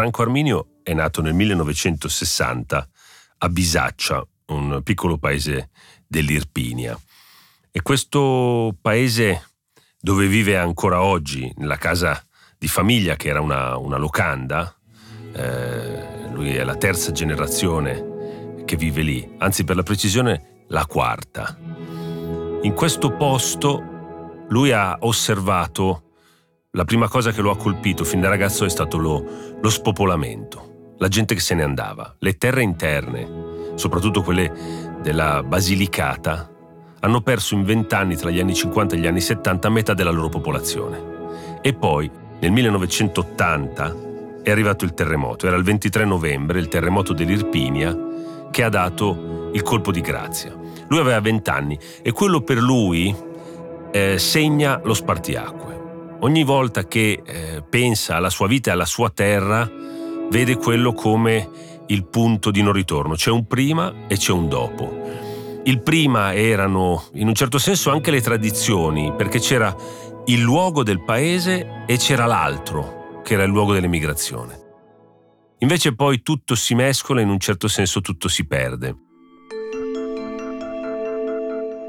Franco Arminio è nato nel 1960 a Bisaccia, un piccolo paese dell'Irpinia. E questo paese dove vive ancora oggi, nella casa di famiglia che era una, una locanda, eh, lui è la terza generazione che vive lì, anzi per la precisione la quarta. In questo posto lui ha osservato, la prima cosa che lo ha colpito fin da ragazzo è stato lo, lo spopolamento, la gente che se ne andava, le terre interne, soprattutto quelle della Basilicata, hanno perso in vent'anni tra gli anni 50 e gli anni 70 metà della loro popolazione. E poi, nel 1980, è arrivato il terremoto. Era il 23 novembre, il terremoto dell'Irpinia, che ha dato il colpo di grazia. Lui aveva vent'anni e quello per lui eh, segna lo spartiacque. Ogni volta che eh, pensa alla sua vita e alla sua terra, vede quello come il punto di non ritorno. C'è un prima e c'è un dopo. Il prima erano in un certo senso anche le tradizioni, perché c'era il luogo del paese e c'era l'altro, che era il luogo dell'emigrazione. Invece poi tutto si mescola e in un certo senso tutto si perde.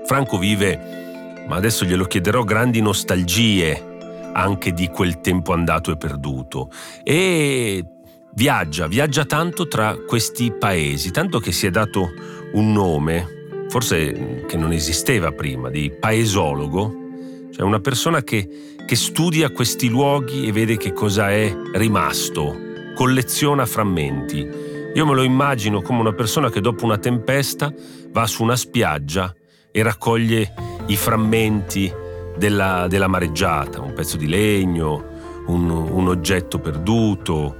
Franco vive, ma adesso glielo chiederò, grandi nostalgie anche di quel tempo andato e perduto e viaggia, viaggia tanto tra questi paesi, tanto che si è dato un nome forse che non esisteva prima, di paesologo, cioè una persona che, che studia questi luoghi e vede che cosa è rimasto, colleziona frammenti. Io me lo immagino come una persona che dopo una tempesta va su una spiaggia e raccoglie i frammenti della, della mareggiata, un pezzo di legno, un, un oggetto perduto,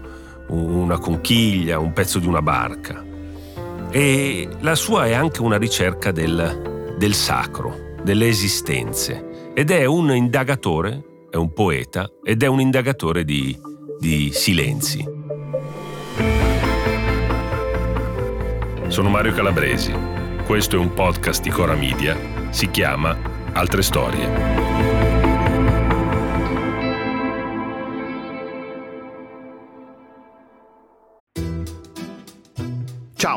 una conchiglia, un pezzo di una barca. E la sua è anche una ricerca del, del sacro, delle esistenze. Ed è un indagatore, è un poeta, ed è un indagatore di, di silenzi. Sono Mario Calabresi. Questo è un podcast di Cora Media. Si chiama Altre Storie.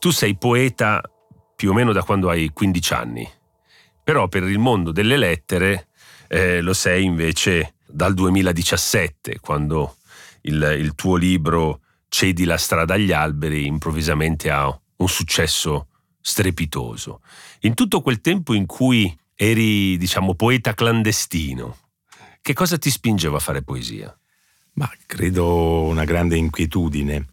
Tu sei poeta più o meno da quando hai 15 anni, però per il mondo delle lettere eh, lo sei invece dal 2017, quando il, il tuo libro Cedi la strada agli alberi improvvisamente ha un successo strepitoso. In tutto quel tempo in cui eri, diciamo, poeta clandestino, che cosa ti spingeva a fare poesia? Ma credo una grande inquietudine.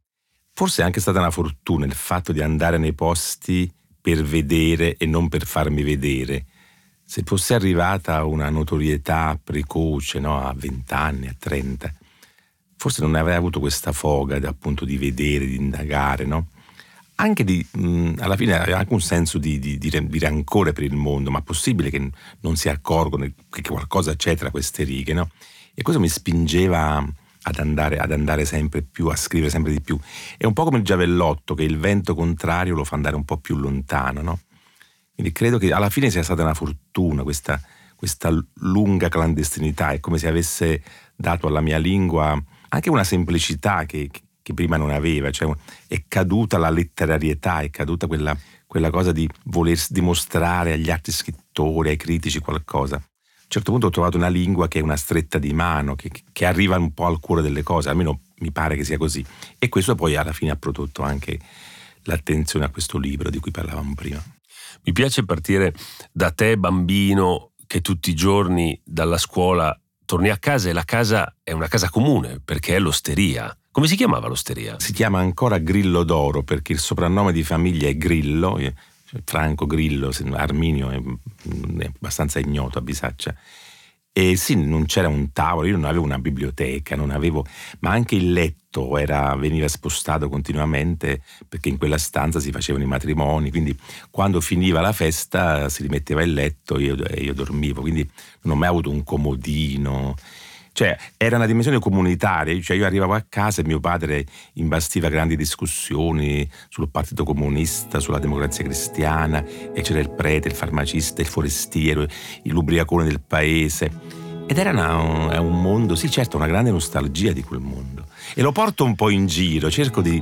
Forse è anche stata una fortuna il fatto di andare nei posti per vedere e non per farmi vedere. Se fosse arrivata una notorietà precoce, no? a 20 anni, a 30, forse non avrei avuto questa foga appunto di vedere, di indagare, no? Anche di, mh, alla fine aveva anche un senso di, di, di, rancore per il mondo, ma possibile che non si accorgono che qualcosa c'è tra queste righe, no? E questo mi spingeva ad andare, ad andare, sempre più, a scrivere sempre di più. È un po' come il giavellotto che il vento contrario lo fa andare un po' più lontano, no? Quindi credo che alla fine sia stata una fortuna questa, questa lunga clandestinità, è come se avesse dato alla mia lingua anche una semplicità che, che prima non aveva, cioè è caduta la letterarietà, è caduta quella, quella cosa di voler dimostrare agli altri scrittori, ai critici qualcosa un certo punto ho trovato una lingua che è una stretta di mano, che, che, arriva un po' al cuore delle cose, almeno mi pare che sia così. E questo poi alla fine ha prodotto anche l'attenzione a questo libro di cui parlavamo prima. Mi piace partire da te, bambino, che tutti i giorni dalla scuola torni a casa e la casa è una casa comune perché è l'osteria. Come si chiamava l'osteria? Si chiama ancora Grillo d'Oro perché il soprannome di famiglia è Grillo. Franco Grillo, Arminio è, è abbastanza ignoto a Bisaccia. E sì, non c'era un tavolo, io non avevo una biblioteca, non avevo, ma anche il letto era, veniva spostato continuamente perché in quella stanza si facevano i matrimoni, quindi quando finiva la festa si rimetteva il letto e io, io dormivo, quindi non ho mai avuto un comodino. Cioè, era una dimensione comunitaria, cioè io arrivavo a casa e mio padre imbastiva grandi discussioni sul partito comunista, sulla democrazia cristiana, e c'era il prete, il farmacista, il forestiero, l'ubriacone del paese. Ed era una, un mondo, sì certo, una grande nostalgia di quel mondo. E lo porto un po' in giro, cerco di,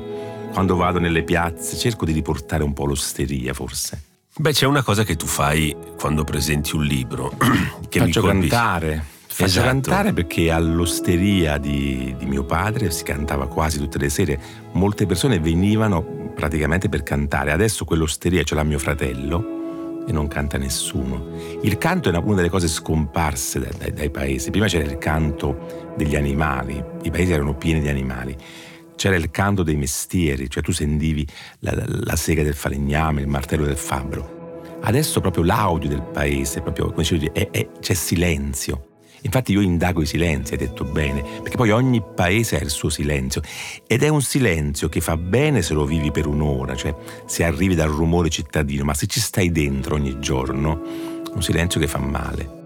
quando vado nelle piazze, cerco di riportare un po' l'osteria forse. Beh, c'è una cosa che tu fai quando presenti un libro. che Faccio mi colpisce. cantare. Faccio esatto. cantare perché all'osteria di, di, mio padre si cantava quasi tutte le sere. Molte persone venivano praticamente per cantare. Adesso quell'osteria ce l'ha mio fratello e non canta nessuno. Il canto è una delle cose scomparse dai, dai, dai paesi. Prima c'era il canto degli animali, i paesi erano pieni di animali c'era il canto dei mestieri, cioè tu sentivi la, la, sega del falegname, il martello del fabbro. Adesso proprio l'audio del paese, proprio come dicevi, è, è, c'è silenzio. Infatti io indago i silenzi, hai detto bene, perché poi ogni paese ha il suo silenzio ed è un silenzio che fa bene se lo vivi per un'ora, cioè se arrivi dal rumore cittadino, ma se ci stai dentro ogni giorno, un silenzio che fa male.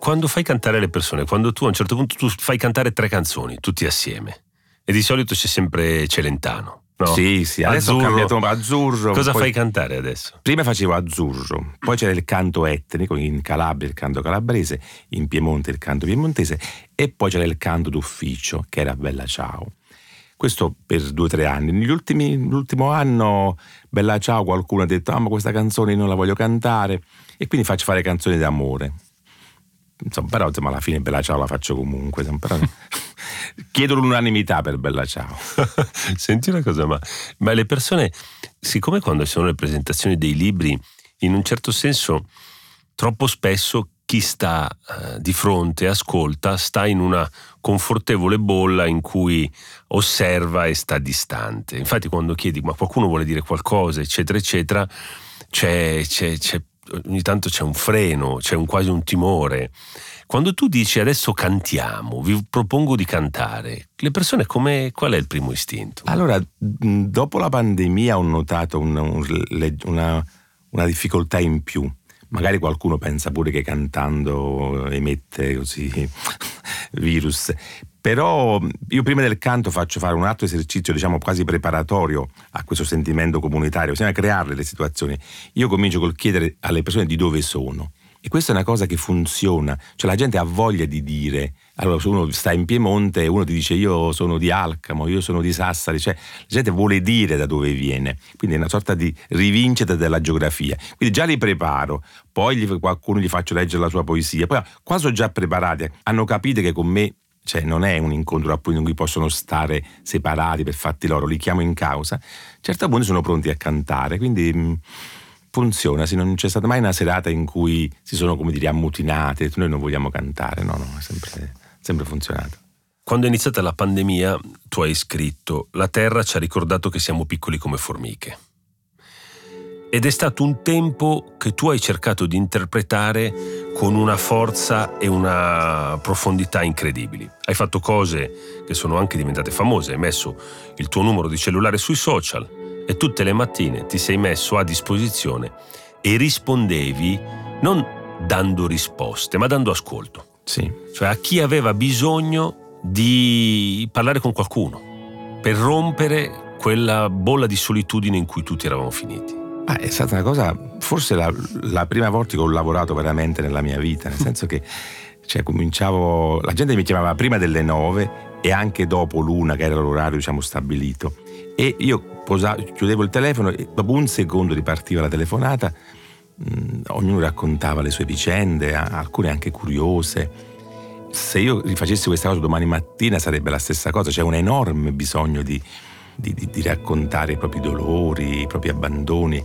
Quando fai cantare le persone, quando tu a un certo punto fai cantare tre canzoni, tutti assieme, e di solito c'è sempre Celentano, No? Sì, sì, adesso azzurro. ho cambiato azzurro. Cosa poi... fai cantare adesso? Prima facevo azzurro, poi c'era il canto etnico, in Calabria il canto calabrese, in Piemonte il canto piemontese e poi c'era il canto d'ufficio che era Bella Ciao. Questo per due o tre anni. Nell'ultimo anno, Bella Ciao, qualcuno ha detto: Ah, ma questa canzone non la voglio cantare. E quindi faccio fare canzoni d'amore. Insomma, però insomma, alla fine Bella Ciao la faccio comunque. Però... Chiedo l'unanimità per Bella Ciao. Senti una cosa, ma, ma le persone, siccome quando ci sono le presentazioni dei libri, in un certo senso, troppo spesso chi sta eh, di fronte, ascolta, sta in una confortevole bolla in cui osserva e sta distante. Infatti quando chiedi ma qualcuno vuole dire qualcosa, eccetera, eccetera, c'è, c'è, c'è, ogni tanto c'è un freno, c'è un, quasi un timore. Quando tu dici adesso cantiamo, vi propongo di cantare, le persone come, qual è il primo istinto? Allora, dopo la pandemia ho notato un, un, una, una difficoltà in più. Magari qualcuno pensa pure che cantando emette così virus, però io prima del canto faccio fare un altro esercizio, diciamo quasi preparatorio a questo sentimento comunitario, bisogna crearle le situazioni. Io comincio col chiedere alle persone di dove sono. E questa è una cosa che funziona, cioè la gente ha voglia di dire, allora se uno sta in Piemonte e uno ti dice io sono di Alcamo, io sono di Sassari, cioè la gente vuole dire da dove viene, quindi è una sorta di rivincita della geografia. Quindi già li preparo, poi gli, qualcuno gli faccio leggere la sua poesia, poi quando sono già preparati, hanno capito che con me cioè non è un incontro in cui possono stare separati per fatti loro, li chiamo in causa, a un certo punto sono pronti a cantare, quindi mm, funziona, sì, non c'è stata mai una serata in cui si sono, come dire, ammutinate, noi non vogliamo cantare, no, no, è sempre, sempre funzionato. Quando è iniziata la pandemia, tu hai scritto, la Terra ci ha ricordato che siamo piccoli come formiche. Ed è stato un tempo che tu hai cercato di interpretare con una forza e una profondità incredibili. Hai fatto cose che sono anche diventate famose, hai messo il tuo numero di cellulare sui social, e tutte le mattine ti sei messo a disposizione e rispondevi non dando risposte, ma dando ascolto. Sì. Cioè a chi aveva bisogno di parlare con qualcuno per rompere quella bolla di solitudine in cui tutti eravamo finiti. Ah, è stata una cosa, forse la, la, prima volta che ho lavorato veramente nella mia vita, nel senso che cioè, cominciavo, la gente mi chiamava prima delle nove e anche dopo l'una, che era l'orario diciamo, stabilito. E io posa- chiudevo il telefono e dopo un secondo ripartiva la telefonata, mh, mm, ognuno raccontava le sue vicende, alcune anche curiose. Se io rifacessi questa cosa domani mattina sarebbe la stessa cosa, c'è un enorme bisogno di, di, di, di raccontare i propri dolori, i propri abbandoni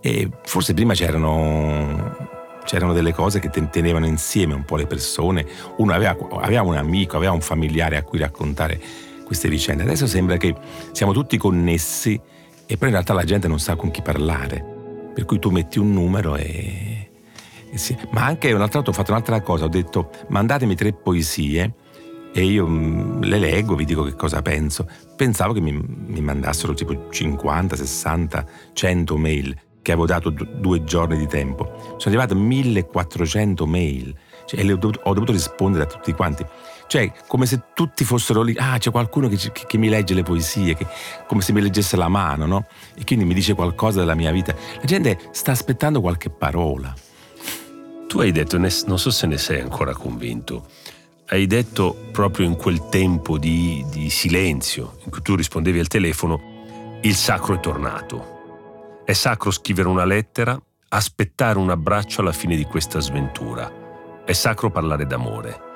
e forse prima c'erano c'erano delle cose che tenevano insieme un po' le persone, uno aveva, aveva, un amico, aveva un familiare a cui raccontare queste vicende. Adesso sembra che siamo tutti connessi e poi in realtà la gente non sa con chi parlare. Per cui tu metti un numero e, sì. Ma anche un'altra volta ho fatto un'altra cosa, ho detto mandatemi tre poesie e io mm, le leggo, vi dico che cosa penso. Pensavo che mi, mi mandassero tipo 50, 60, 100 mail, che avevo dato due giorni di tempo. Sono arrivate 1400 mail cioè, e ho dovuto, ho dovuto rispondere a tutti quanti. Cioè, come se tutti fossero lì, ah, c'è qualcuno che, che, che mi legge le poesie, che, come se mi leggesse la mano, no? E quindi mi dice qualcosa della mia vita. La gente sta aspettando qualche parola. Tu hai detto, non so se ne sei ancora convinto, hai detto proprio in quel tempo di, di silenzio in cui tu rispondevi al telefono, il sacro è tornato. È sacro scrivere una lettera, aspettare un abbraccio alla fine di questa sventura. È sacro parlare d'amore.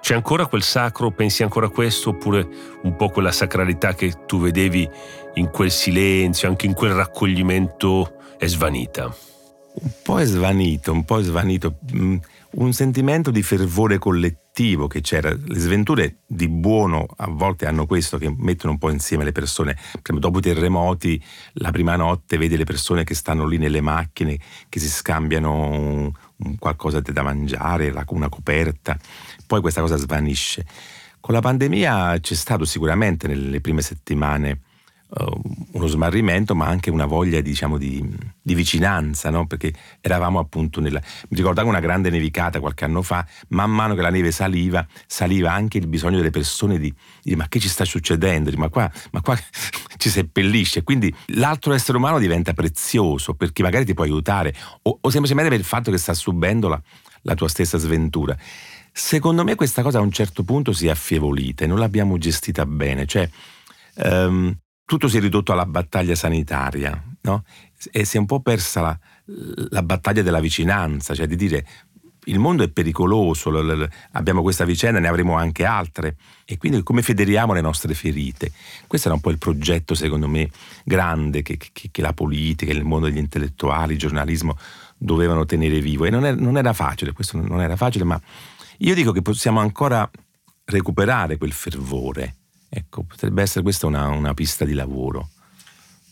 C'è ancora quel sacro, pensi ancora a questo, oppure un po' quella sacralità che tu vedevi in quel silenzio, anche in quel raccoglimento, è svanita? Un po' è svanito, un po' è svanito. Mm, un sentimento di fervore collettivo che c'era. Le sventure di buono a volte hanno questo, che mettono un po' insieme le persone. Dopo i terremoti, la prima notte vedi le persone che stanno lì nelle macchine, che si scambiano un, un qualcosa da mangiare, una coperta. Poi questa cosa svanisce. Con la pandemia c'è stato sicuramente nelle prime settimane uno smarrimento, ma anche una voglia diciamo, di, di, vicinanza, no? perché eravamo appunto nella... Mi ricordavo una grande nevicata qualche anno fa, man mano che la neve saliva, saliva anche il bisogno delle persone di, dire ma che ci sta succedendo? Ma qua, ma qua ci seppellisce. Quindi l'altro essere umano diventa prezioso perché magari ti può aiutare o, o semplicemente per il fatto che sta subendo la, la tua stessa sventura. Secondo me questa cosa a un certo punto si è affievolita e non l'abbiamo gestita bene, cioè um, tutto si è ridotto alla battaglia sanitaria, no? E si è un po' persa la, la battaglia della vicinanza, cioè di dire il mondo è pericoloso, l- l- abbiamo questa vicenda, ne avremo anche altre e quindi come federiamo le nostre ferite. Questo era un po' il progetto, secondo me, grande che, che, che la politica, il mondo degli intellettuali, il giornalismo dovevano tenere vivo e non era, non era facile, questo non era facile, ma io dico che possiamo ancora recuperare quel fervore Ecco, potrebbe essere questa una, una pista di lavoro.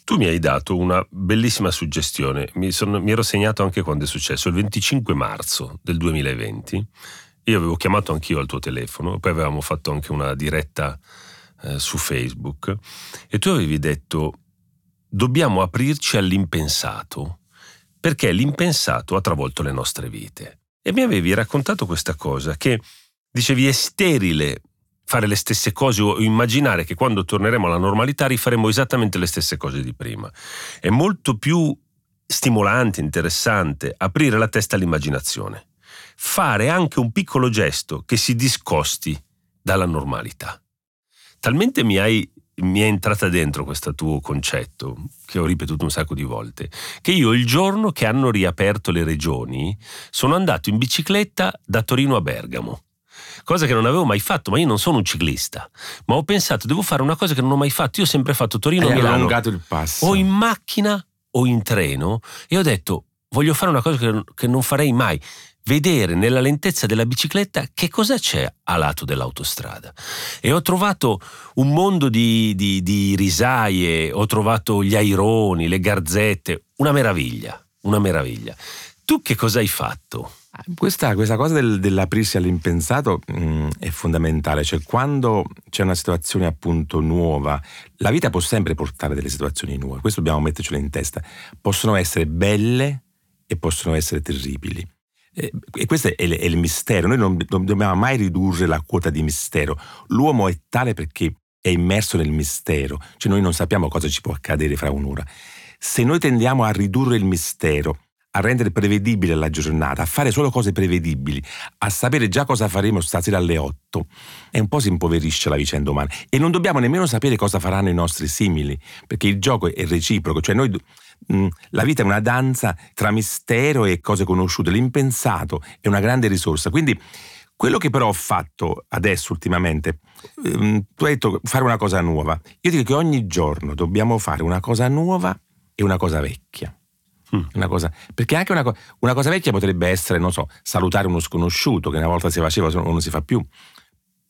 Tu mi hai dato una bellissima suggestione, mi, sono, mi, ero segnato anche quando è successo, il 25 marzo del 2020, io avevo chiamato anch'io al tuo telefono, poi avevamo fatto anche una diretta eh, su Facebook e tu avevi detto dobbiamo aprirci all'impensato perché l'impensato ha travolto le nostre vite. E mi avevi raccontato questa cosa che dicevi è sterile fare le stesse cose o immaginare che quando torneremo alla normalità rifaremo esattamente le stesse cose di prima. È molto più stimolante, interessante aprire la testa all'immaginazione, fare anche un piccolo gesto che si discosti dalla normalità. Talmente mi hai mi è entrata dentro questo tuo concetto, che ho ripetuto un sacco di volte, che io il giorno che hanno riaperto le regioni sono andato in bicicletta da Torino a Bergamo cosa che non avevo mai fatto, ma io non sono un ciclista. Ma ho pensato, devo fare una cosa che non ho mai fatto. Io ho sempre fatto Torino-Milano. Hai allungato il passo. O in macchina o in treno. E ho detto, voglio fare una cosa che, che non farei mai. Vedere nella lentezza della bicicletta che cosa c'è a lato dell'autostrada. E ho trovato un mondo di, di, di risaie, ho trovato gli aironi, le garzette, una meraviglia, una meraviglia. Tu che cosa hai fatto? Questa, questa, cosa del, dell'aprirsi all'impensato mh, mm, è fondamentale, cioè quando c'è una situazione appunto nuova, la vita può sempre portare delle situazioni nuove, questo dobbiamo mettercelo in testa, possono essere belle e possono essere terribili. E, questo è, è, il mistero, noi non, non dobbiamo mai ridurre la quota di mistero, l'uomo è tale perché è immerso nel mistero, cioè noi non sappiamo cosa ci può accadere fra un'ora. Se noi tendiamo a ridurre il mistero a rendere prevedibile la giornata, a fare solo cose prevedibili, a sapere già cosa faremo stasera alle 8, e un po' si impoverisce la vicenda umana. E non dobbiamo nemmeno sapere cosa faranno i nostri simili, perché il gioco è reciproco, cioè noi mm, la vita è una danza tra mistero e cose conosciute, l'impensato è una grande risorsa. Quindi quello che però ho fatto adesso ultimamente, ehm, tu hai detto fare una cosa nuova. Io dico che ogni giorno dobbiamo fare una cosa nuova e una cosa vecchia. Mm. Una cosa, perché anche una, una, cosa vecchia potrebbe essere, non so, salutare uno sconosciuto che una volta si faceva, non si fa più.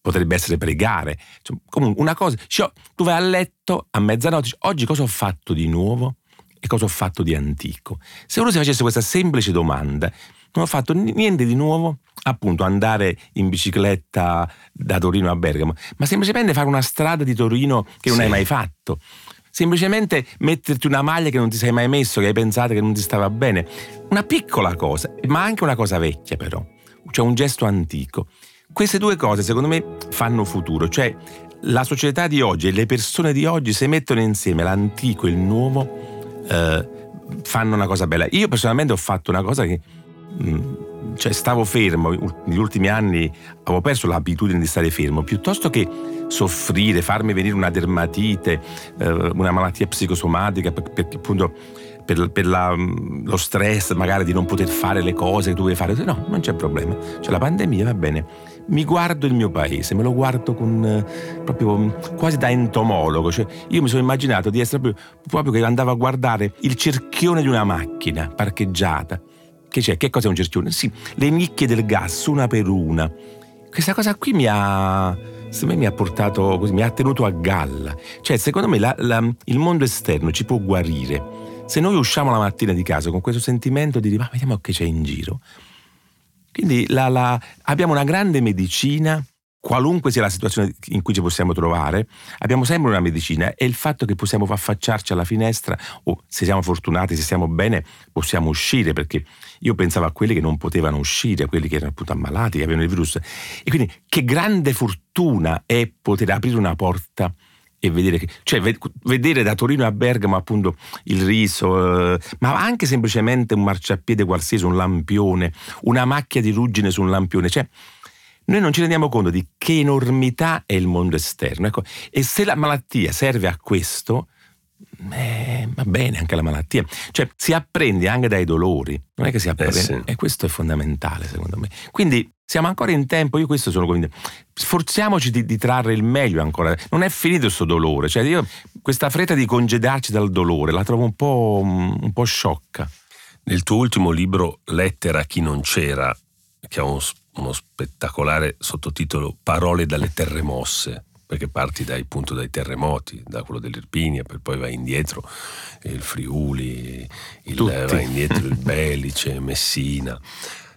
Potrebbe essere pregare. Cioè, comunque, una cosa. Cioè, tu vai a letto a mezzanotte, oggi cosa ho fatto di nuovo e cosa ho fatto di antico? Se uno si facesse questa semplice domanda, non ho fatto niente di nuovo, appunto andare in bicicletta da Torino a Bergamo, ma semplicemente fare una strada di Torino che non sì. hai mai fatto. Semplicemente metterti una maglia che non ti sei mai messo, che hai pensato che non ti stava bene. Una piccola cosa, ma anche una cosa vecchia però, cioè un gesto antico. Queste due cose secondo me fanno futuro, cioè la società di oggi e le persone di oggi se mettono insieme l'antico e il nuovo eh, fanno una cosa bella. Io personalmente ho fatto una cosa che cioè stavo fermo, negli ultimi anni avevo perso l'abitudine di stare fermo, piuttosto che soffrire, farmi venire una dermatite, eh, una malattia psicosomatica, perché appunto per, per la, mm, lo stress magari di non poter fare le cose che dovevi fare, no, non c'è problema, c'è la pandemia, va bene. Mi guardo il mio paese, me lo guardo con eh, proprio mm, quasi da entomologo, cioè io mi sono immaginato di essere proprio, proprio che andavo a guardare il cerchione di una macchina parcheggiata che c'è? Che cos'è un cerchione? Sì, le nicchie del gas, una per una. Questa cosa qui mi ha, secondo me mi ha portato così, mi ha tenuto a galla. Cioè, secondo me la, la, il mondo esterno ci può guarire. Se noi usciamo la mattina di casa con questo sentimento di dire, ma vediamo che c'è in giro. Quindi la, abbiamo una grande medicina qualunque sia la situazione in cui ci possiamo trovare, abbiamo sempre una medicina e il fatto che possiamo affacciarci alla finestra o se siamo fortunati, se stiamo bene, possiamo uscire perché io pensavo a quelli che non potevano uscire, a quelli che erano appunto ammalati, che avevano il virus. E quindi che grande fortuna è poter aprire una porta e vedere, che, cioè, vedere da Torino a Bergamo appunto il riso, eh, ma anche semplicemente un marciapiede qualsiasi, un lampione, una macchia di ruggine su un lampione, cioè noi non ci rendiamo conto di che enormità è il mondo esterno. Ecco, e se la malattia serve a questo, eh, va bene anche la malattia. Cioè si apprende anche dai dolori, non è che si apprende. Eh sì. E questo è fondamentale secondo me. Quindi siamo ancora in tempo, io questo sono convinto. Sforziamoci di, di trarre il meglio ancora. Non è finito questo dolore. Cioè io questa fretta di congedarci dal dolore la trovo un po', un po' sciocca. Nel tuo ultimo libro, Lettera a chi non c'era, che ha uno, uno spettacolare sottotitolo Parole dalle terre mosse, perché parti dai, appunto, dai terremoti, da quello dell'Irpinia, per poi vai indietro il Friuli, il, vai indietro il Belice, Messina.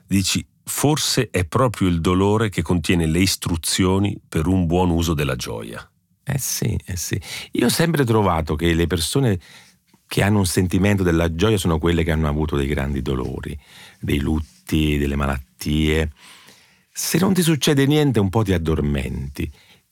Dici, forse è proprio il dolore che contiene le istruzioni per un buon uso della gioia. Eh sì, eh sì. Io ho sempre trovato che le persone che hanno un sentimento della gioia sono quelle che hanno avuto dei grandi dolori, dei lutti, delle malattie. Se non ti succede niente un po' ti addormenti.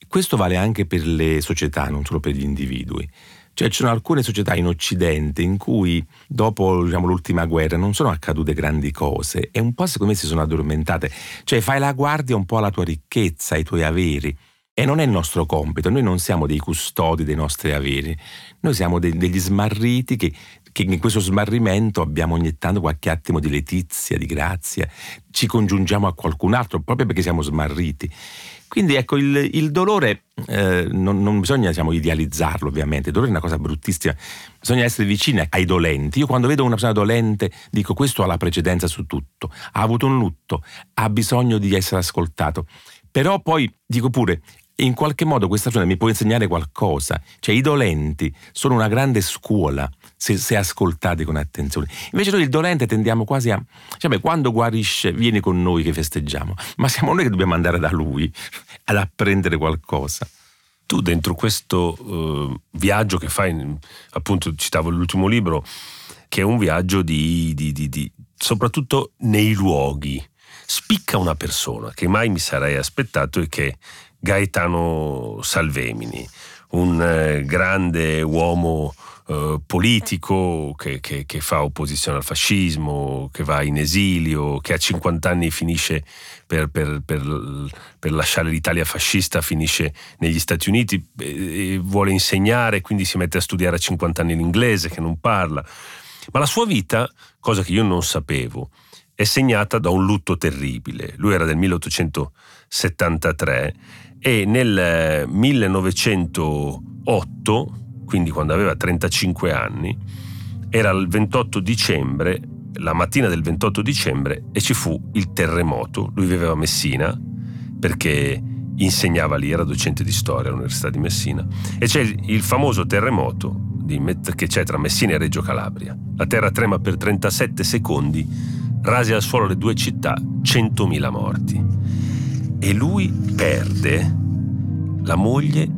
Questo vale anche per le società, non solo per gli individui. Cioè ci sono alcune società in Occidente in cui dopo diciamo, l'ultima guerra non sono accadute grandi cose e un po' secondo me si sono addormentate. Cioè fai la guardia un po' alla tua ricchezza, ai tuoi averi. E non è il nostro compito, noi non siamo dei custodi dei nostri averi, noi siamo de- degli smarriti che che in questo smarrimento abbiamo ogni tanto qualche attimo di letizia, di grazia, ci congiungiamo a qualcun altro proprio perché siamo smarriti. Quindi ecco, il, il dolore eh, non, non, bisogna diciamo, idealizzarlo ovviamente, il dolore è una cosa bruttissima, bisogna essere vicini ai dolenti. Io quando vedo una persona dolente dico questo ha la precedenza su tutto, ha avuto un lutto, ha bisogno di essere ascoltato. Però poi dico pure, in qualche modo questa persona mi può insegnare qualcosa. Cioè i dolenti sono una grande scuola se, se ascoltati con attenzione. Invece noi il dolente tendiamo quasi a... Cioè, quando guarisce viene con noi che festeggiamo, ma siamo noi che dobbiamo andare da lui ad apprendere qualcosa. Tu dentro questo uh, viaggio che fai, appunto citavo l'ultimo libro, che è un viaggio di, di, di, di soprattutto nei luoghi, spicca una persona che mai mi sarei aspettato e che Gaetano Salvemini, un eh, grande uomo eh, politico che, che, che, fa opposizione al fascismo, che va in esilio, che a 50 anni finisce per, per, per, per lasciare l'Italia fascista, finisce negli Stati Uniti e vuole insegnare, quindi si mette a studiare a 50 anni l'inglese che non parla. Ma la sua vita, cosa che io non sapevo, è segnata da un lutto terribile. Lui era del 1873 e nel 1908, quindi quando aveva 35 anni, era il 28 dicembre, la mattina del 28 dicembre e ci fu il terremoto. Lui viveva a Messina perché insegnava lì, era docente di storia all'Università di Messina e c'è il famoso terremoto che c'è tra Messina e Reggio Calabria. La terra trema per 37 secondi rase al suolo le due città, 100.000 morti. E lui perde la moglie,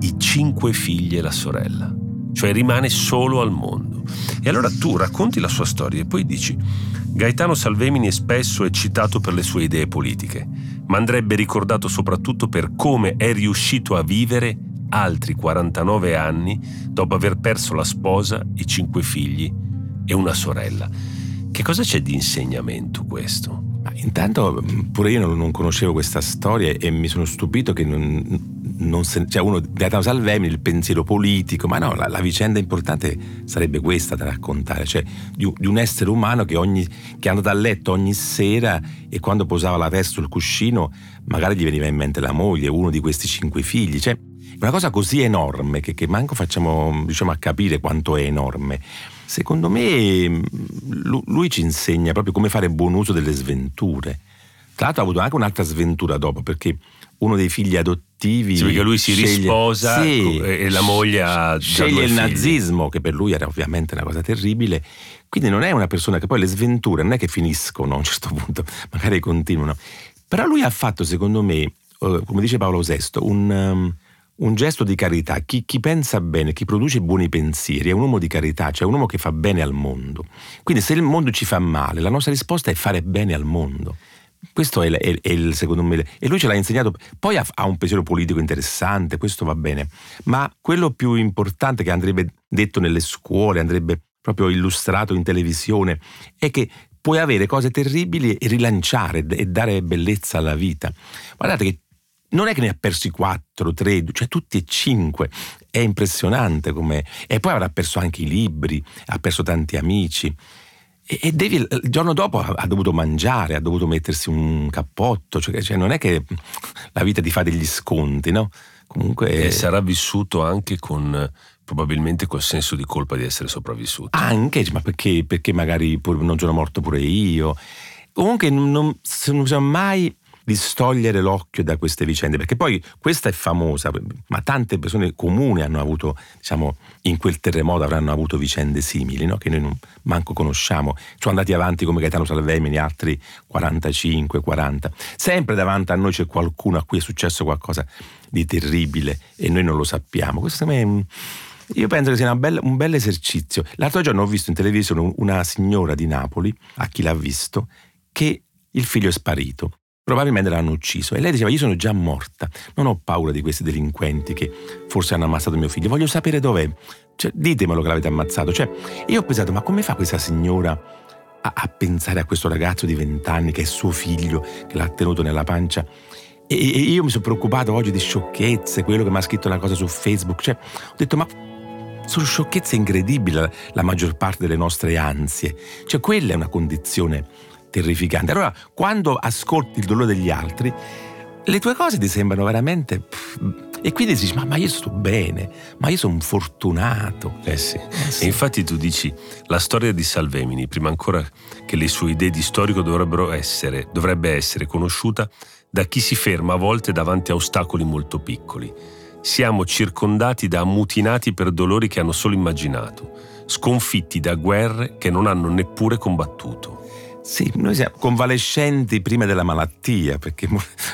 i cinque figli e la sorella, cioè rimane solo al mondo. E allora tu racconti la sua storia e poi dici, Gaetano Salvemini è spesso è citato per le sue idee politiche, ma andrebbe ricordato soprattutto per come è riuscito a vivere altri 49 anni dopo aver perso la sposa, i cinque figli e una sorella. Che cosa c'è di insegnamento questo? Intanto pure io non, conoscevo questa storia e mi sono stupito che non, non se, cioè uno Gaetano Salvemini, il pensiero politico, ma no, la, la, vicenda importante sarebbe questa da raccontare, cioè di, di un essere umano che, ogni, che è andato a letto ogni sera e quando posava la testa sul cuscino magari gli veniva in mente la moglie, uno di questi cinque figli, cioè una cosa così enorme che, che manco facciamo diciamo, a capire quanto è enorme. Secondo me lui ci insegna proprio come fare buon uso delle sventure. Tra l'altro ha avuto anche un'altra sventura dopo, perché uno dei figli adottivi. Sì, perché lui si sceglie, risposa sì, e la moglie ha. Sceglie il nazismo, che per lui era ovviamente una cosa terribile. Quindi non è una persona che poi le sventure non è che finiscono a un certo punto, magari continuano. Però lui ha fatto, secondo me, eh, come dice Paolo VI, un. Un gesto di carità. Chi, chi, pensa bene, chi produce buoni pensieri è un uomo di carità, cioè un uomo che fa bene al mondo. Quindi se il mondo ci fa male, la nostra risposta è fare bene al mondo. Questo è, è, è il secondo me. E lui ce l'ha insegnato. Poi ha, ha, un pensiero politico interessante, questo va bene. Ma quello più importante che andrebbe detto nelle scuole, andrebbe proprio illustrato in televisione, è che puoi avere cose terribili e rilanciare e dare bellezza alla vita. Guardate che non è che ne ha persi quattro, tre, cioè tutti e cinque. È impressionante come. E poi avrà perso anche i libri, ha perso tanti amici. E, e devi, il giorno dopo ha, ha, dovuto mangiare, ha dovuto mettersi un cappotto, cioè, cioè, non è che la vita ti fa degli sconti, no? Comunque. E sarà vissuto anche con probabilmente col senso di colpa di essere sopravvissuto. Anche, ma perché, perché magari pur, non sono morto pure io. Comunque non, non siamo mai distogliere l'occhio da queste vicende, perché poi questa è famosa, ma tante persone comuni hanno avuto, diciamo, in quel terremoto avranno avuto vicende simili, no? che noi non manco conosciamo. Sono andati avanti come Gaetano Salvemini, altri 45, 40. Sempre davanti a noi c'è qualcuno a cui è successo qualcosa di terribile e noi non lo sappiamo. Questo a me io penso che sia bella, un bel esercizio. L'altro giorno ho visto in televisione una signora di Napoli, a chi l'ha visto, che il figlio è sparito probabilmente l'hanno ucciso. E lei diceva: Io sono già morta, non ho paura di questi delinquenti che forse hanno ammazzato mio figlio, voglio sapere dov'è. Cioè, ditemelo che l'avete ammazzato. Cioè, io ho pensato: ma come fa questa signora a, a pensare a questo ragazzo di vent'anni che è suo figlio, che l'ha tenuto nella pancia? E, e io mi sono preoccupato oggi di sciocchezze, quello che mi ha scritto una cosa su Facebook. Cioè, ho detto: ma sono sciocchezze incredibili la, maggior parte delle nostre ansie. Cioè, quella è una condizione terrificante. Allora, quando ascolti il dolore degli altri, le tue cose ti sembrano veramente... E quindi dici, ma, ma io sto bene, ma io sono fortunato. Eh sì. eh sì. E infatti tu dici, la storia di Salvemini, prima ancora che le sue idee di storico dovrebbero essere, dovrebbe essere conosciuta da chi si ferma a volte davanti a ostacoli molto piccoli. Siamo circondati da ammutinati per dolori che hanno solo immaginato, sconfitti da guerre che non hanno neppure combattuto. Sì, noi siamo convalescenti prima della malattia, perché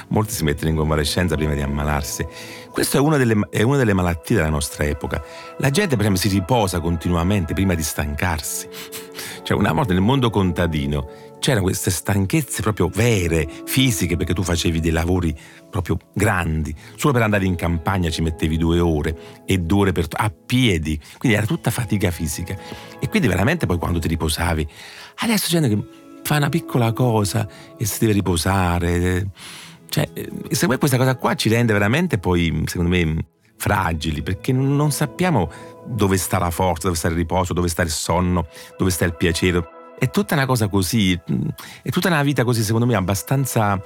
molti si mettono in convalescenza prima di ammalarsi. Questa è una, delle, è una delle malattie della nostra epoca. La gente, per esempio, si riposa continuamente prima di stancarsi. Cioè, una volta nel mondo contadino c'erano queste stanchezze proprio vere, fisiche, perché tu facevi dei lavori proprio grandi. Solo per andare in campagna ci mettevi due ore e due ore per, a piedi, quindi era tutta fatica fisica. E quindi veramente poi quando ti riposavi, adesso c'è gente che fa una piccola cosa e si deve riposare. Cioè, secondo me questa cosa qua ci rende veramente poi, secondo me, fragili, perché non sappiamo dove sta la forza, dove sta il riposo, dove sta il sonno, dove sta il piacere. È tutta una cosa così, è tutta una vita così, secondo me, abbastanza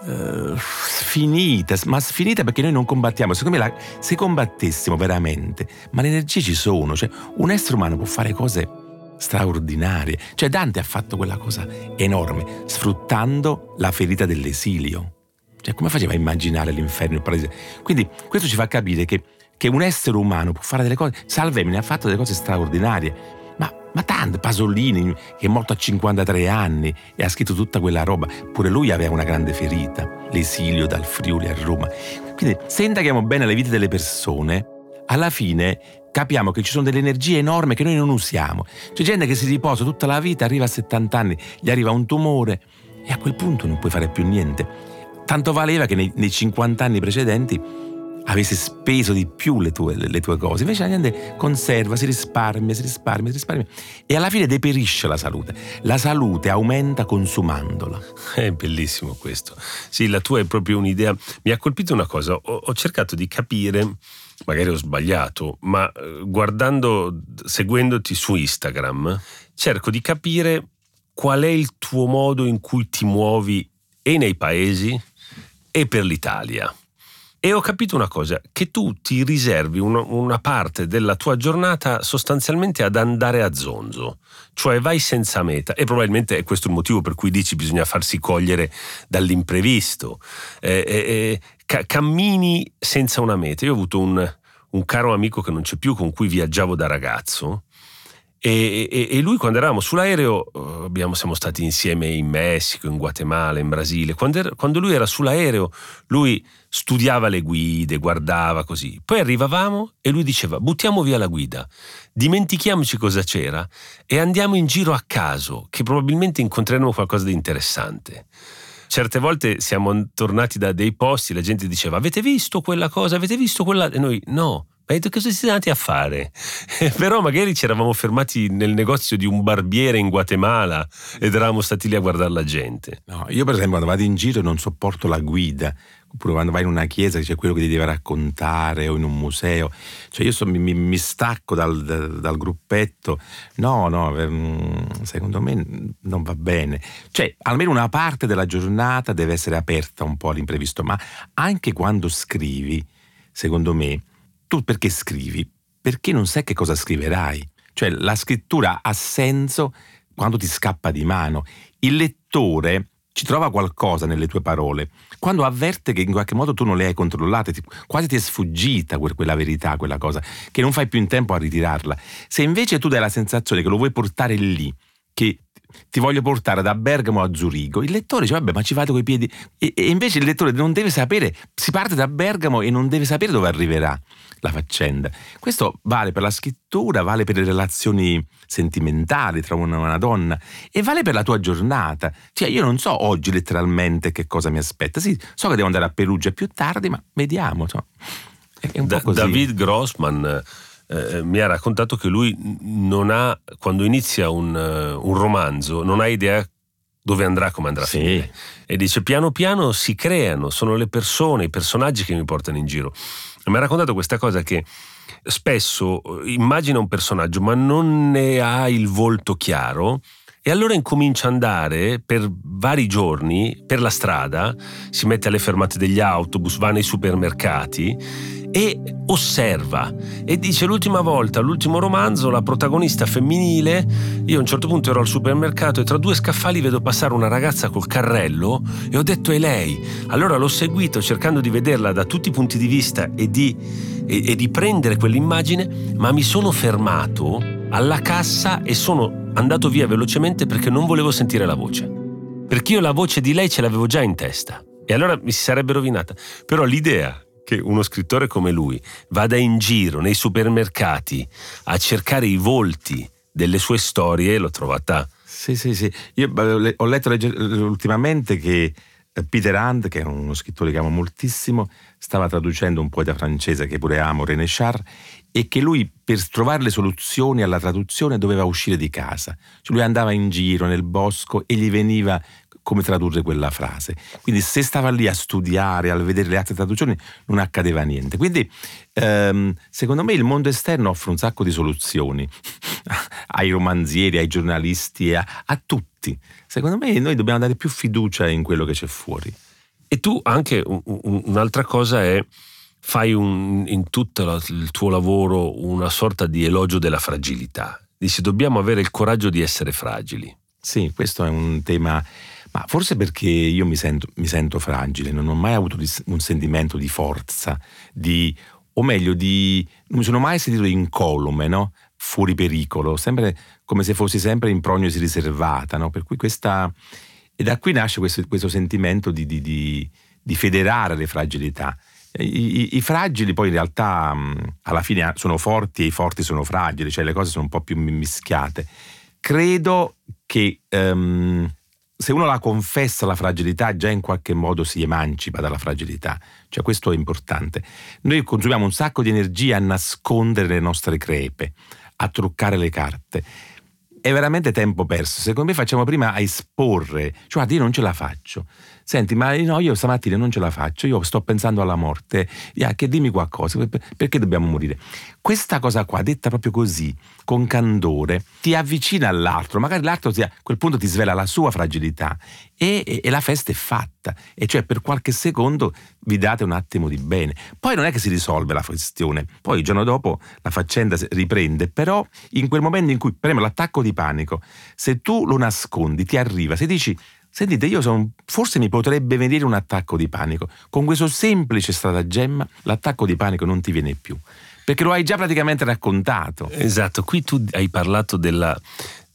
uh, sfinita, ma sfinita perché noi non combattiamo. Secondo me, la, se combattessimo veramente, ma le energie ci sono, cioè un essere umano può fare cose straordinarie. Cioè Dante ha fatto quella cosa enorme, sfruttando la ferita dell'esilio. Cioè come faceva a immaginare l'inferno e il paradiso? Quindi questo ci fa capire che, che un essere umano può fare delle cose, Salvemini ha fatto delle cose straordinarie, ma ma tanto, Pasolini, che è morto a 53 anni e ha scritto tutta quella roba, pure lui aveva una grande ferita, l'esilio dal Friuli a Roma. Quindi, se indaghiamo bene le vite delle persone, alla fine capiamo che ci sono delle energie enormi che noi non usiamo. C'è gente che si riposa tutta la vita, arriva a 70 anni, gli arriva un tumore e a quel punto non puoi fare più niente. Tanto valeva che nei, nei 50 anni precedenti avessi speso di più le tue, le tue, cose. Invece la gente conserva, si risparmia, si risparmia, si risparmia e alla fine deperisce la salute. La salute aumenta consumandola. È bellissimo questo. Sì, la tua è proprio un'idea. Mi ha colpito una cosa, ho, ho cercato di capire magari ho sbagliato, ma eh, guardando, seguendoti su Instagram, cerco di capire qual è il tuo modo in cui ti muovi e nei paesi e per l'Italia. E ho capito una cosa, che tu ti riservi una, una parte della tua giornata sostanzialmente ad andare a zonzo, cioè vai senza meta e probabilmente è questo il motivo per cui dici bisogna farsi cogliere dall'imprevisto, eh, eh, ca- cammini senza una meta. Io ho avuto un, un caro amico che non c'è più con cui viaggiavo da ragazzo e, e, e, lui quando eravamo sull'aereo, eh, abbiamo, siamo stati insieme in Messico, in Guatemala, in Brasile, quando, era, quando, lui era sull'aereo lui studiava le guide, guardava così, poi arrivavamo e lui diceva buttiamo via la guida, dimentichiamoci cosa c'era e andiamo in giro a caso, che probabilmente incontreremo qualcosa di interessante. Certe volte siamo tornati da dei posti, la gente diceva avete visto quella cosa, avete visto quella... e noi no ma detto cosa siete andati a fare? Però magari ci eravamo fermati nel negozio di un barbiere in Guatemala ed eravamo stati lì a guardare la gente. No, io per esempio quando vado in giro non sopporto la guida, oppure quando vai in una chiesa c'è quello che ti deve raccontare o in un museo. Cioè io so, mi, mi, stacco dal, dal, dal, gruppetto. No, no, ehm, secondo me non va bene. Cioè almeno una parte della giornata deve essere aperta un po' all'imprevisto, ma anche quando scrivi, secondo me tu perché scrivi? Perché non sai che cosa scriverai. Cioè la scrittura ha senso quando ti scappa di mano. Il lettore ci trova qualcosa nelle tue parole, quando avverte che in qualche modo tu non le hai controllate, quasi ti è sfuggita quella verità, quella cosa, che non fai più in tempo a ritirarla. Se invece tu dai la sensazione che lo vuoi portare lì, che ti voglio portare da Bergamo a Zurigo, il lettore dice vabbè ma ci vado coi piedi e, e, invece il lettore non deve sapere, si parte da Bergamo e non deve sapere dove arriverà la faccenda. Questo vale per la scrittura, vale per le relazioni sentimentali tra una e una donna e vale per la tua giornata. Cioè io non so oggi letteralmente che cosa mi aspetta, sì, so che devo andare a Perugia più tardi ma vediamo. So. È un da, po' così. David Grossman eh, mi ha raccontato che lui non ha, quando inizia un, uh, un romanzo, non ha idea dove andrà, come andrà sì. a finire. E dice piano piano si creano, sono le persone, i personaggi che mi portano in giro. E mi ha raccontato questa cosa che spesso eh, immagina un personaggio ma non ne ha il volto chiaro e allora incomincia ad andare per vari giorni per la strada, si mette alle fermate degli autobus, va nei supermercati e osserva e dice l'ultima volta, l'ultimo romanzo, la protagonista femminile, io a un certo punto ero al supermercato e tra due scaffali vedo passare una ragazza col carrello e ho detto è lei. Allora l'ho seguito cercando di vederla da tutti i punti di vista e di, e, e di prendere quell'immagine, ma mi sono fermato alla cassa e sono andato via velocemente perché non volevo sentire la voce. Perché io la voce di lei ce l'avevo già in testa e allora mi si sarebbe rovinata. Però l'idea che uno scrittore come lui vada in giro nei supermercati a cercare i volti delle sue storie l'ho trovata. Sì, sì, sì. Io ho letto ultimamente che eh, Peter Hand, che è uno scrittore che amo moltissimo, stava traducendo un poeta francese che pure amo, René Char, e che lui per trovare le soluzioni alla traduzione doveva uscire di casa. Cioè lui andava in giro nel bosco e gli veniva come tradurre quella frase. Quindi se stava lì a studiare, a vedere le altre traduzioni, non accadeva niente. Quindi ehm, secondo me il mondo esterno offre un sacco di soluzioni ai romanzieri, ai giornalisti, a, a tutti. Secondo me noi dobbiamo dare più fiducia in quello che c'è fuori. E tu anche un'altra cosa è fai un, in tutto il tuo lavoro una sorta di elogio della fragilità. Dici dobbiamo avere il coraggio di essere fragili. Sì, questo è un tema ma forse perché io mi sento, mi sento fragile, non ho mai avuto un sentimento di forza, di, o meglio, di, non mi sono mai sentito incolume, no? fuori pericolo, sempre come se fossi sempre in prognosi riservata, no? Per cui questa... E da qui nasce questo, questo sentimento di, di, di, di, federare le fragilità. I, i, fragili poi in realtà alla fine sono forti e i forti sono fragili, cioè le cose sono un po' più mischiate. Credo che um, se uno la confessa la fragilità, già in qualche modo si emancipa dalla fragilità. Cioè questo è importante. Noi consumiamo un sacco di energia a nascondere le nostre crepe, a truccare le carte. È veramente tempo perso. Secondo me facciamo prima a esporre. Cioè, guarda, io non ce la faccio. Senti, ma no, io stamattina non ce la faccio, io sto pensando alla morte. Yeah, che dimmi qualcosa, perché dobbiamo morire? Questa cosa qua, detta proprio così, con candore, ti avvicina all'altro, magari l'altro a quel punto ti svela la sua fragilità e, e, e, la festa è fatta. E cioè per qualche secondo vi date un attimo di bene. Poi non è che si risolve la questione, poi il giorno dopo la faccenda riprende, però in quel momento in cui, per esempio, l'attacco di panico, se tu lo nascondi, ti arriva, se dici Sentite, io sono, forse mi potrebbe venire un attacco di panico. Con questo semplice stratagemma l'attacco di panico non ti viene più. Perché lo hai già praticamente raccontato. Esatto, qui tu hai parlato della,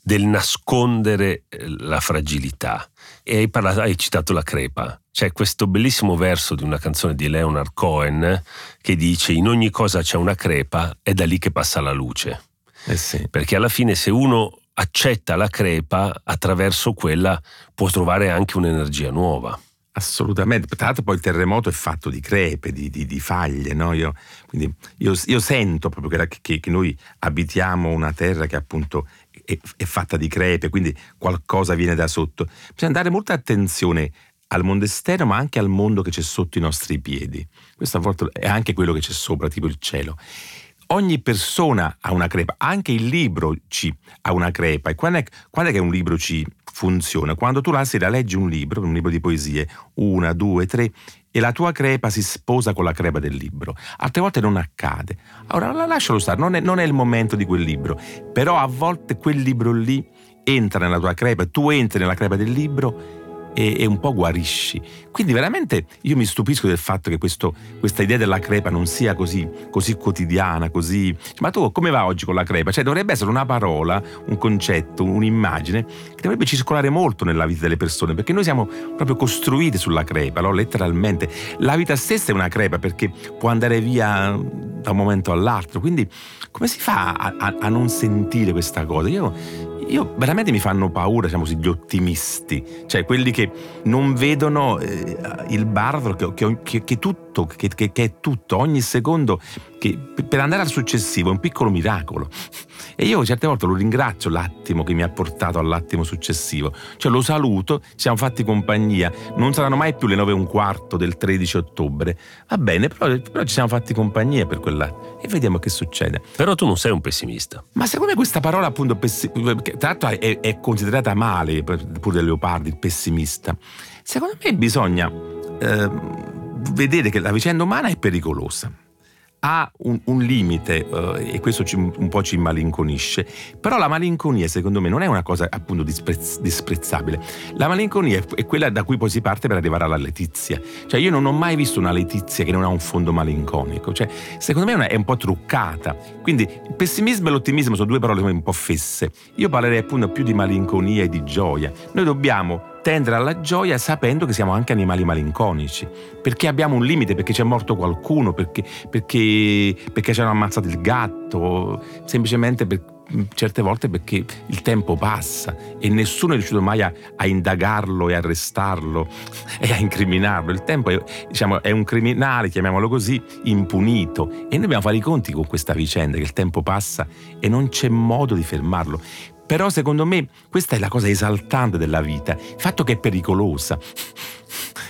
del nascondere eh, la fragilità e hai, parlato, hai citato la crepa. C'è questo bellissimo verso di una canzone di Leonard Cohen che dice in ogni cosa c'è una crepa, è da lì che passa la luce. Eh sì. Perché alla fine se uno accetta la crepa, attraverso quella può trovare anche un'energia nuova. Assolutamente, tra l'altro poi il terremoto è fatto di crepe, di, di, di faglie, no? io, quindi io, io, sento proprio che, che, che, noi abitiamo una terra che appunto è, è, fatta di crepe, quindi qualcosa viene da sotto. Bisogna dare molta attenzione al mondo esterno, ma anche al mondo che c'è sotto i nostri piedi. Questo a volte è anche quello che c'è sopra, tipo il cielo. Ogni persona ha una crepa, anche il libro C ha una crepa. E quando è, quando è che un libro C funziona? Quando tu la sera leggi un libro, un libro di poesie, una, due, tre, e la tua crepa si sposa con la crepa del libro. Altre volte non accade. Allora lascialo stare, non è, non è il momento di quel libro. Però a volte quel libro lì entra nella tua crepa, tu entri nella crepa del libro e, e, un po' guarisci. Quindi veramente io mi stupisco del fatto che questo, questa idea della crepa non sia così, così, quotidiana, così... Ma tu come va oggi con la crepa? Cioè dovrebbe essere una parola, un concetto, un'immagine che dovrebbe circolare molto nella vita delle persone, perché noi siamo proprio costruiti sulla crepa, no? letteralmente. La vita stessa è una crepa perché può andare via da un momento all'altro. Quindi come si fa a, a, a non sentire questa cosa? Io io veramente mi fanno paura, diciamo così, gli ottimisti, cioè quelli che non vedono eh, il baratro che, che, che, che tutto, che, è tutto, ogni secondo, che per andare al successivo è un piccolo miracolo. E io certe volte lo ringrazio l'attimo che mi ha portato all'attimo successivo, cioè lo saluto, ci siamo fatti compagnia, non saranno mai più le nove e un quarto del 13 ottobre, va bene, però, però ci siamo fatti compagnia per quell'attimo e vediamo che succede. Però tu non sei un pessimista. Ma secondo me questa parola appunto, pessi- tra l'altro è, è, considerata male pure da Leopardi, il pessimista, secondo me bisogna eh, vedere che la vicenda umana è pericolosa ha un, un limite uh, e questo ci, un po' ci malinconisce, però la malinconia secondo me non è una cosa appunto disprezz- disprezzabile, la malinconia è quella da cui poi si parte per arrivare alla letizia, cioè io non ho mai visto una letizia che non ha un fondo malinconico, cioè secondo me è un po' truccata, quindi il pessimismo e l'ottimismo sono due parole un po' fesse, io parlerei appunto più di malinconia e di gioia, noi dobbiamo tendere alla gioia sapendo che siamo anche animali malinconici, perché abbiamo un limite, perché c'è morto qualcuno, perché, perché, perché ci hanno ammazzato il gatto, semplicemente per, certe volte perché il tempo passa e nessuno è riuscito mai a, a indagarlo e arrestarlo e a incriminarlo. Il tempo è, diciamo, è un criminale, chiamiamolo così, impunito e noi dobbiamo fare i conti con questa vicenda che il tempo passa e non c'è modo di fermarlo. Però secondo me questa è la cosa esaltante della vita, il fatto che è pericolosa.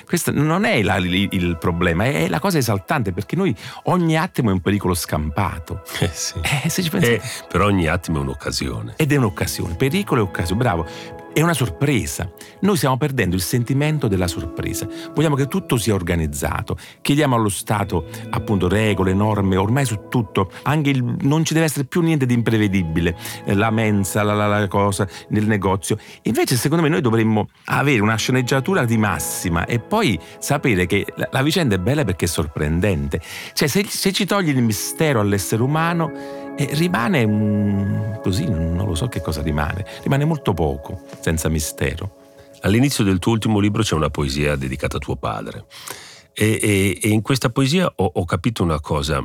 Questo non è la, il, il, problema, è la cosa esaltante perché noi ogni attimo è un pericolo scampato. Eh sì. Eh, se ci pensate. Eh, però ogni attimo è un'occasione. Ed è un'occasione, pericolo e occasione, bravo è una sorpresa. Noi stiamo perdendo il sentimento della sorpresa. Vogliamo che tutto sia organizzato. Chiediamo allo Stato appunto regole, norme, ormai su tutto. Anche il, non ci deve essere più niente di imprevedibile. Eh, la mensa, la, la, la cosa nel negozio. Invece secondo me noi dovremmo avere una sceneggiatura di massima e poi sapere che la, la vicenda è bella perché è sorprendente. Cioè se, se ci togli il mistero all'essere umano E rimane un... così, non lo so che cosa rimane, rimane molto poco, senza mistero. All'inizio del tuo ultimo libro c'è una poesia dedicata a tuo padre e, e, e in questa poesia ho, ho, capito una cosa,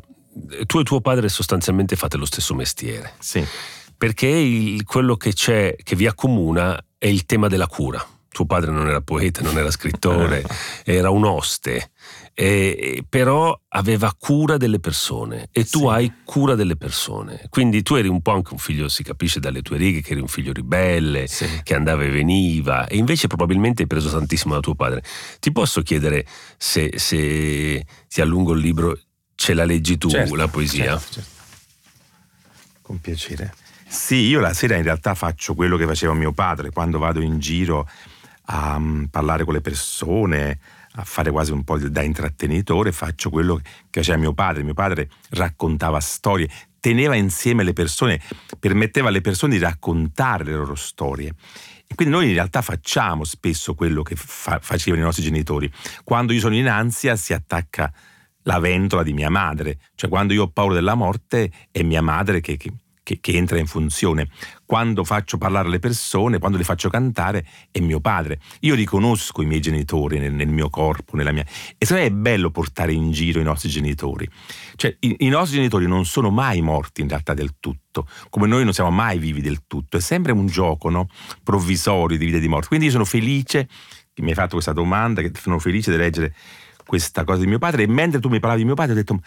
tu e tuo padre sostanzialmente fate lo stesso mestiere. Sì. Perché il, quello che c'è, che vi accomuna, è il tema della cura. Tuo padre non era poeta, non era scrittore, era un oste eh, però aveva cura delle persone e tu sì. hai cura delle persone. Quindi tu eri un po' anche un figlio, si capisce dalle tue righe, che eri un figlio ribelle, sì. che andava e veniva, e invece probabilmente hai preso tantissimo da tuo padre. Ti posso chiedere se, se ti allungo il libro, ce la leggi tu certo, la poesia? Certo, certo. Con piacere. Sì, io la sera in realtà faccio quello che faceva mio padre quando vado in giro a um, parlare con le persone, a fare quasi un po' da intrattenitore, faccio quello che faceva mio padre. Mio padre raccontava storie, teneva insieme le persone, permetteva alle persone di raccontare le loro storie. E quindi noi in realtà facciamo spesso quello che fa- facevano i nostri genitori. Quando io sono in ansia si attacca la ventola di mia madre, cioè quando io ho paura della morte è mia madre che, che che, che, entra in funzione. Quando faccio parlare le persone, quando le faccio cantare, è mio padre. Io riconosco i miei genitori nel, nel mio corpo, nella mia... E secondo me è bello portare in giro i nostri genitori. Cioè, i, i nostri genitori non sono mai morti in realtà del tutto, come noi non siamo mai vivi del tutto. È sempre un gioco no? provvisorio di vita e di morte. Quindi io sono felice, che mi hai fatto questa domanda, che sono felice di leggere questa cosa di mio padre e mentre tu mi parlavi di mio padre ho detto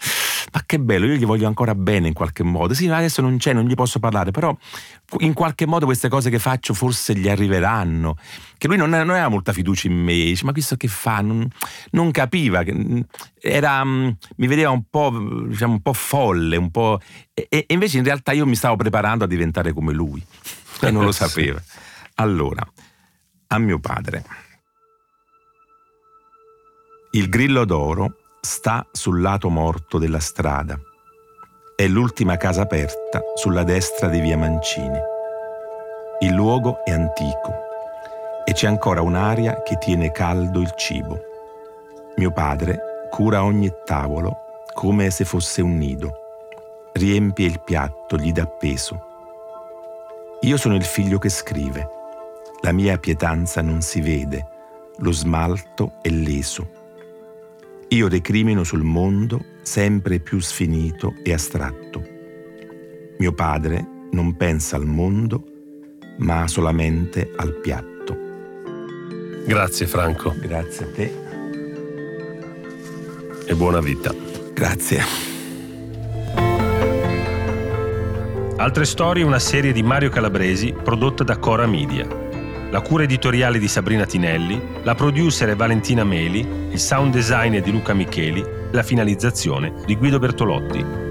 ma che bello, io gli voglio ancora bene in qualche modo. Sì, adesso non c'è, non gli posso parlare, però in qualche modo queste cose che faccio forse gli arriveranno. Che lui non, non aveva molta fiducia in me, dice, ma questo che fa? Non, non capiva, era, mm, mi vedeva un po', diciamo, un po' folle, un po'... E, e, invece in realtà io mi stavo preparando a diventare come lui e non lo sapeva. Allora, a mio padre. Il grillo d'oro sta sul lato morto della strada. È l'ultima casa aperta sulla destra di via Mancini. Il luogo è antico e c'è ancora un'aria che tiene caldo il cibo. Mio padre cura ogni tavolo come se fosse un nido. Riempie il piatto, gli dà peso. Io sono il figlio che scrive. La mia pietanza non si vede, lo smalto è leso io recrimino sul mondo sempre più sfinito e astratto. Mio padre non pensa al mondo, ma solamente al piatto. Grazie Franco. Grazie a te. E buona vita. Grazie. Altre storie, una serie di Mario Calabresi prodotta da Cora Media la cura editoriale di Sabrina Tinelli, la producer Valentina Meli, il sound design di Luca Micheli, la finalizzazione di Guido Bertolotti.